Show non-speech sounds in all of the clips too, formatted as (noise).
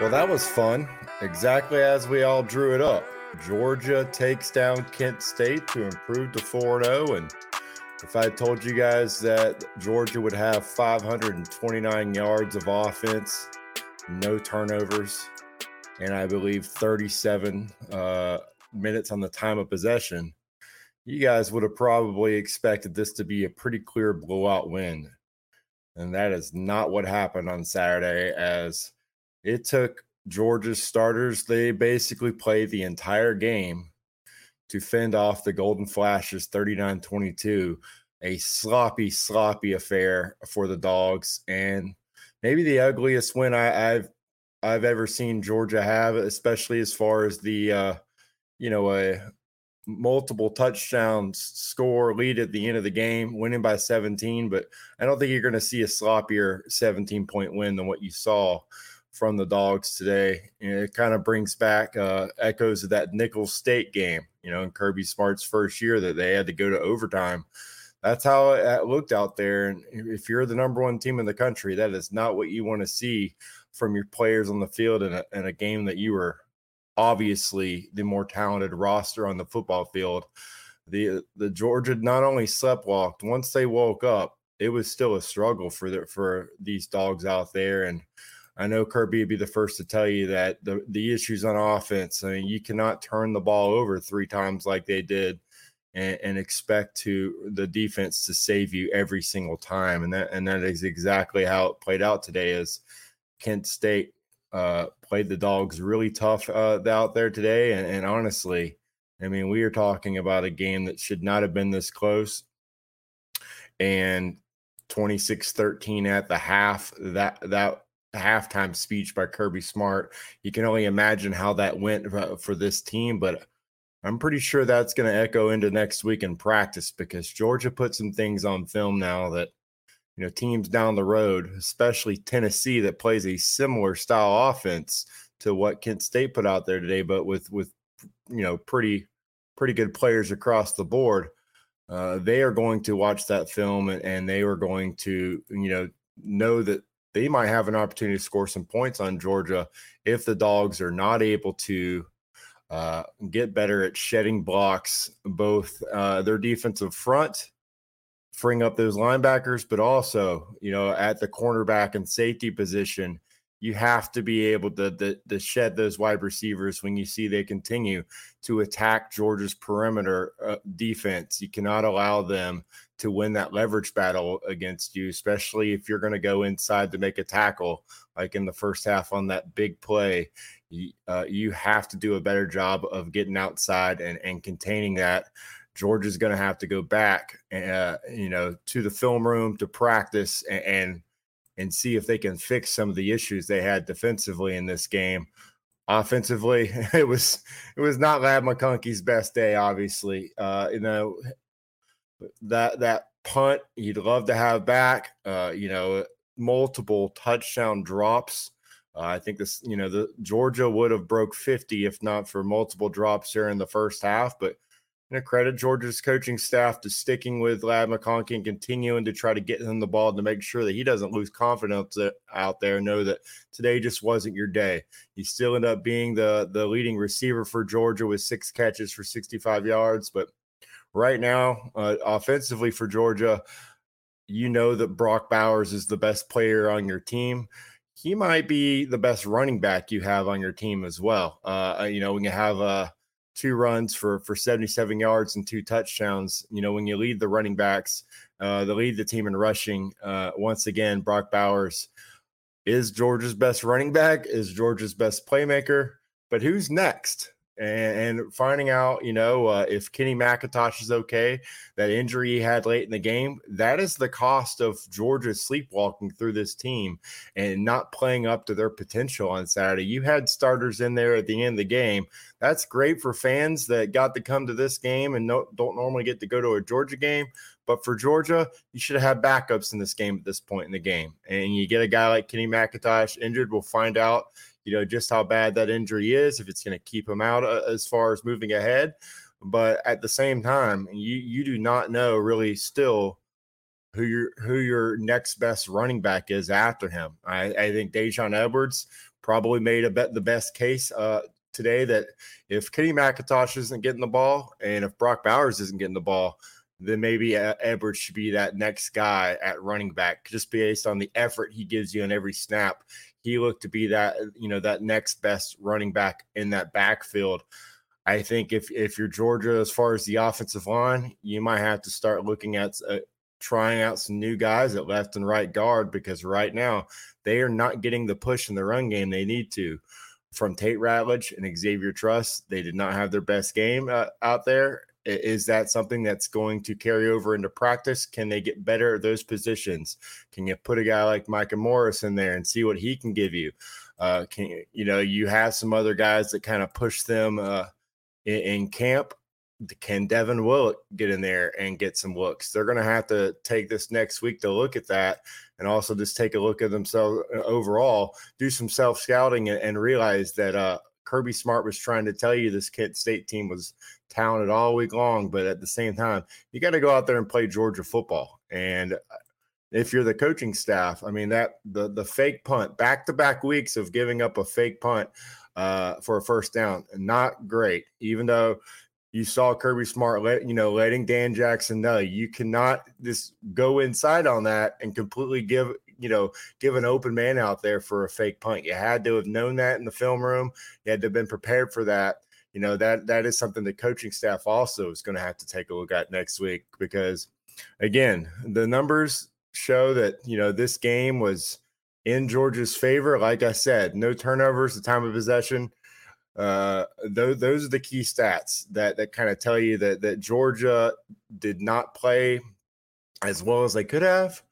Well, that was fun. Exactly as we all drew it up. Georgia takes down Kent State to improve to 4 0. And if I told you guys that Georgia would have 529 yards of offense, no turnovers, and I believe 37 uh, minutes on the time of possession, you guys would have probably expected this to be a pretty clear blowout win. And that is not what happened on Saturday, as it took Georgia's starters, they basically played the entire game to fend off the Golden Flashes 39 22. A sloppy, sloppy affair for the dogs, and maybe the ugliest win I, have I've ever seen Georgia have, especially as far as the uh, you know a multiple touchdowns score lead at the end of the game, winning by 17. But I don't think you're going to see a sloppier 17 point win than what you saw from the dogs today. And it kind of brings back uh, echoes of that Nicholls State game, you know, in Kirby Smart's first year that they had to go to overtime. That's how it looked out there. And if you're the number one team in the country, that is not what you want to see from your players on the field in a, in a game that you were obviously the more talented roster on the football field. The the Georgia not only sleptwalked once they woke up, it was still a struggle for the, for these dogs out there and I know Kirby would be the first to tell you that the the issues on offense. I mean, you cannot turn the ball over three times like they did, and, and, expect to the defense to save you every single time. And that and that is exactly how it played out today. is Kent State uh, played the dogs really tough uh, out there today, and, and honestly, I mean, we are talking about a game that should not have been this close, and 26-13 at the half. That that halftime speech by Kirby Smart. You can only imagine how that went uh, for this team, but I'm pretty sure that's going to echo into next week in practice because Georgia put some things on film now that you know teams down the road, especially Tennessee that plays a similar style offense to what Kent State put out there today, but with with you know pretty pretty good players across the board. Uh, they are going to watch that film and, and they are going to you know know that they might have an opportunity to score some points on Georgia if the dogs are not able to uh, get better at shedding blocks, both uh, their defensive front, freeing up those linebackers, but also, you know, at the cornerback and safety position, you have to be able to, to, to, shed those wide receivers when you see they continue to attack Georgia's perimeter uh, defense. You cannot allow them to win that leverage battle against you, especially if you're going to go inside to make a tackle, like in the first half on that big play. You, uh, you have to do a better job of getting outside and, and containing that. Georgia's going to have to go back, uh, you know, to the film room to practice and, and and see if they can fix some of the issues they had defensively in this game. Offensively, (laughs) it was it was not Ladd McConkey's best day. Obviously, uh, you know that that punt you'd love to have back. Uh, you know, multiple touchdown drops. Uh, I think this, you know, the Georgia would have broke 50 if not for multiple drops here in the first half. But you know, credit Georgia's coaching staff to sticking with Ladd McConkey and continuing to try to get him the ball to make sure that he doesn't lose confidence out there. Know that today just wasn't your day. He still ended up being the the leading receiver for Georgia with six catches for 65 yards. But right now, uh, offensively for Georgia, you know that Brock Bowers is the best player on your team. He might be the best running back you have on your team as well. Uh, you know, when you have uh, two runs for for 77 yards and two touchdowns. You know, when you lead the running backs, uh, the lead the team in rushing. Uh, once again, Brock Bowers is Georgia's best running back, is Georgia's best playmaker. But who's next? And, and finding out, you know, uh, if Kenny McIntosh is okay, that injury he had late in the game, that is the cost of Georgia sleepwalking through this team and not playing up to their potential on Saturday. You had starters in there at the end of the game. That's great for fans that got to come to this game and no, don't normally get to go to a Georgia game. But for Georgia, you should have backups in this game at this point in the game. And you get a guy like Kenny McIntosh injured, we'll find out you know, just how bad that injury is, if it's going to keep him out uh, as far as moving ahead. But at the same time, you you do not know really still who your who your next best running back is after him. I, I think Daijun Edwards probably made a bet the best case uh, today that if Kenny McIntosh isn't getting the ball and if Brock Bowers isn't getting the ball, then maybe Edwards should be that next guy at running back, just based on the effort he gives you in every snap he looked to be that you know that next best running back in that backfield. I think if if you're Georgia as far as the offensive line, you might have to start looking at uh, trying out some new guys at left and right guard because right now they are not getting the push in the run game they need to. From Tate Ratledge and Xavier Truss, they did not have their best game uh, out there, is that something that's going to carry over into practice? Can they get better at those positions? Can you put a guy like Micah Morris in there and see what he can give you? Uh, can you know you have some other guys that kind of push them uh, in, in, camp? Can Devin Willock get in there and get some looks? They're going to have to take this next week to look at that and also just take a look at themselves uh, overall, do some self scouting, and, and, realize that uh, Kirby Smart was trying to tell you this Kent State team was talented all week long, but at the same time, you got to go out there and play Georgia football. And uh, if you're the coaching staff, I mean that the the fake punt, back to back weeks of giving up a fake punt uh, for a first down, not great. Even though you saw Kirby Smart let you know letting Dan Jackson know you cannot just go inside on that and completely give you know give an open man out there for a fake punt. You had to have known that in the film room. You had to have been prepared for that you know that that is something the coaching staff also is going to have to take a look at next week because again the numbers show that you know this game was in Georgia's favor like I said no turnovers the time of possession uh those, those are the key stats that that kind of tell you that that Georgia did not play as well as they could have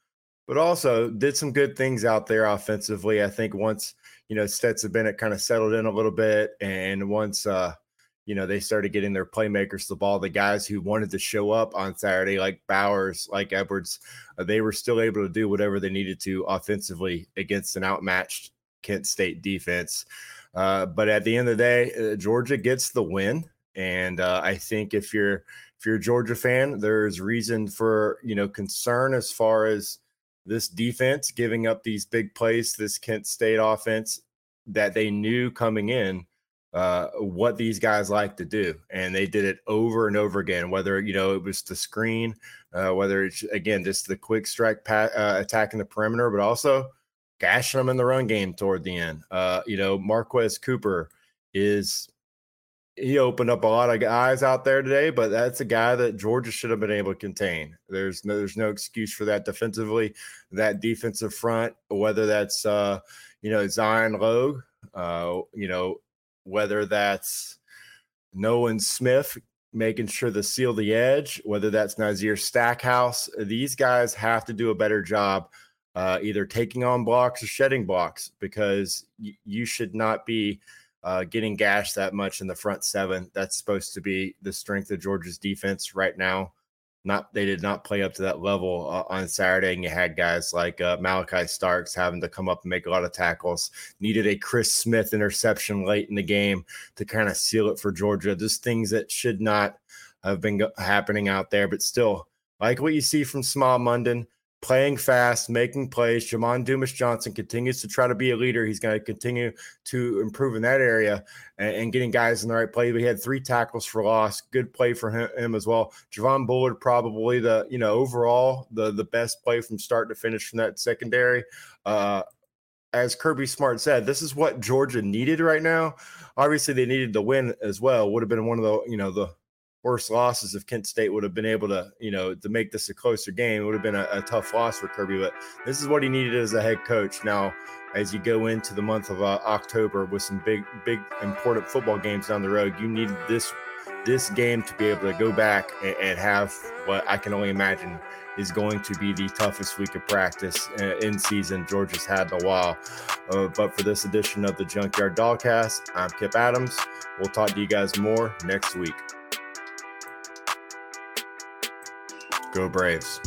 but also did some good things out there offensively I think once you know Stetson Bennett kind of settled in a little bit and once uh you know, they started getting their playmakers the ball. The guys who wanted to show up on Saturday, like Bowers, like Edwards, uh, they were still able to do whatever they needed to offensively against an outmatched Kent State defense. Uh, but at the end of the day, uh, Georgia gets the win, and uh, I think if you're if you're a Georgia fan, there's reason for you know concern as far as this defense giving up these big plays, this Kent State offense that they knew coming in uh, what these guys like to do, and they did it over and over again. Whether you know it was the screen, uh, whether it's again just the quick strike pat, uh, attacking the perimeter, but also gashing them in the run game toward the end. Uh, you know, Marquez Cooper is he opened up a lot of guys out there today, but that's a guy that Georgia should have been able to contain. There's no there's no excuse for that defensively. That defensive front, whether that's uh, you know Zion Logue, uh, you know whether that's Nolan Smith making sure to seal the edge, whether that's Nazir Stackhouse. These guys have to do a better job uh, either taking on blocks or shedding blocks because y- you should not be uh, getting gashed that much in the front seven. That's supposed to be the strength of Georgia's defense right now not they did not play up to that level uh, on Saturday, and you had guys like uh, Malaki Starks having to come up and make a lot of tackles. Needed a Chris Smith interception late in the game to kind of seal it for Georgia. Just things that should not have been happening out there, but still, like what you see from Smael Mondon, playing fast, making plays. Jamon Dumas Johnson continues to try to be a leader. He's going to continue to improve in that area and, and, getting guys in the right play. We had three tackles for loss. Good play for him, him, as well. Javon Bullard probably the you know overall the the best play from start to finish from that secondary. Uh, as Kirby Smart said, this is what Georgia needed right now. Obviously, they needed the win as well. Would have been one of the you know the worst losses if Kent State would have been able to, you know, to make this a closer game. It would have been a, a, tough loss for Kirby, but this is what he needed as a head coach. Now, as you go into the month of uh, October with some big, big, important football games down the road, you need this this game to be able to go back and, and have what I can only imagine is going to be the toughest week of practice uh, in season Georgia's had in a while. Uh, but for this edition of the Junkyard Dogcast, I'm Kip Adams. We'll talk to you guys more next week. Go Braves.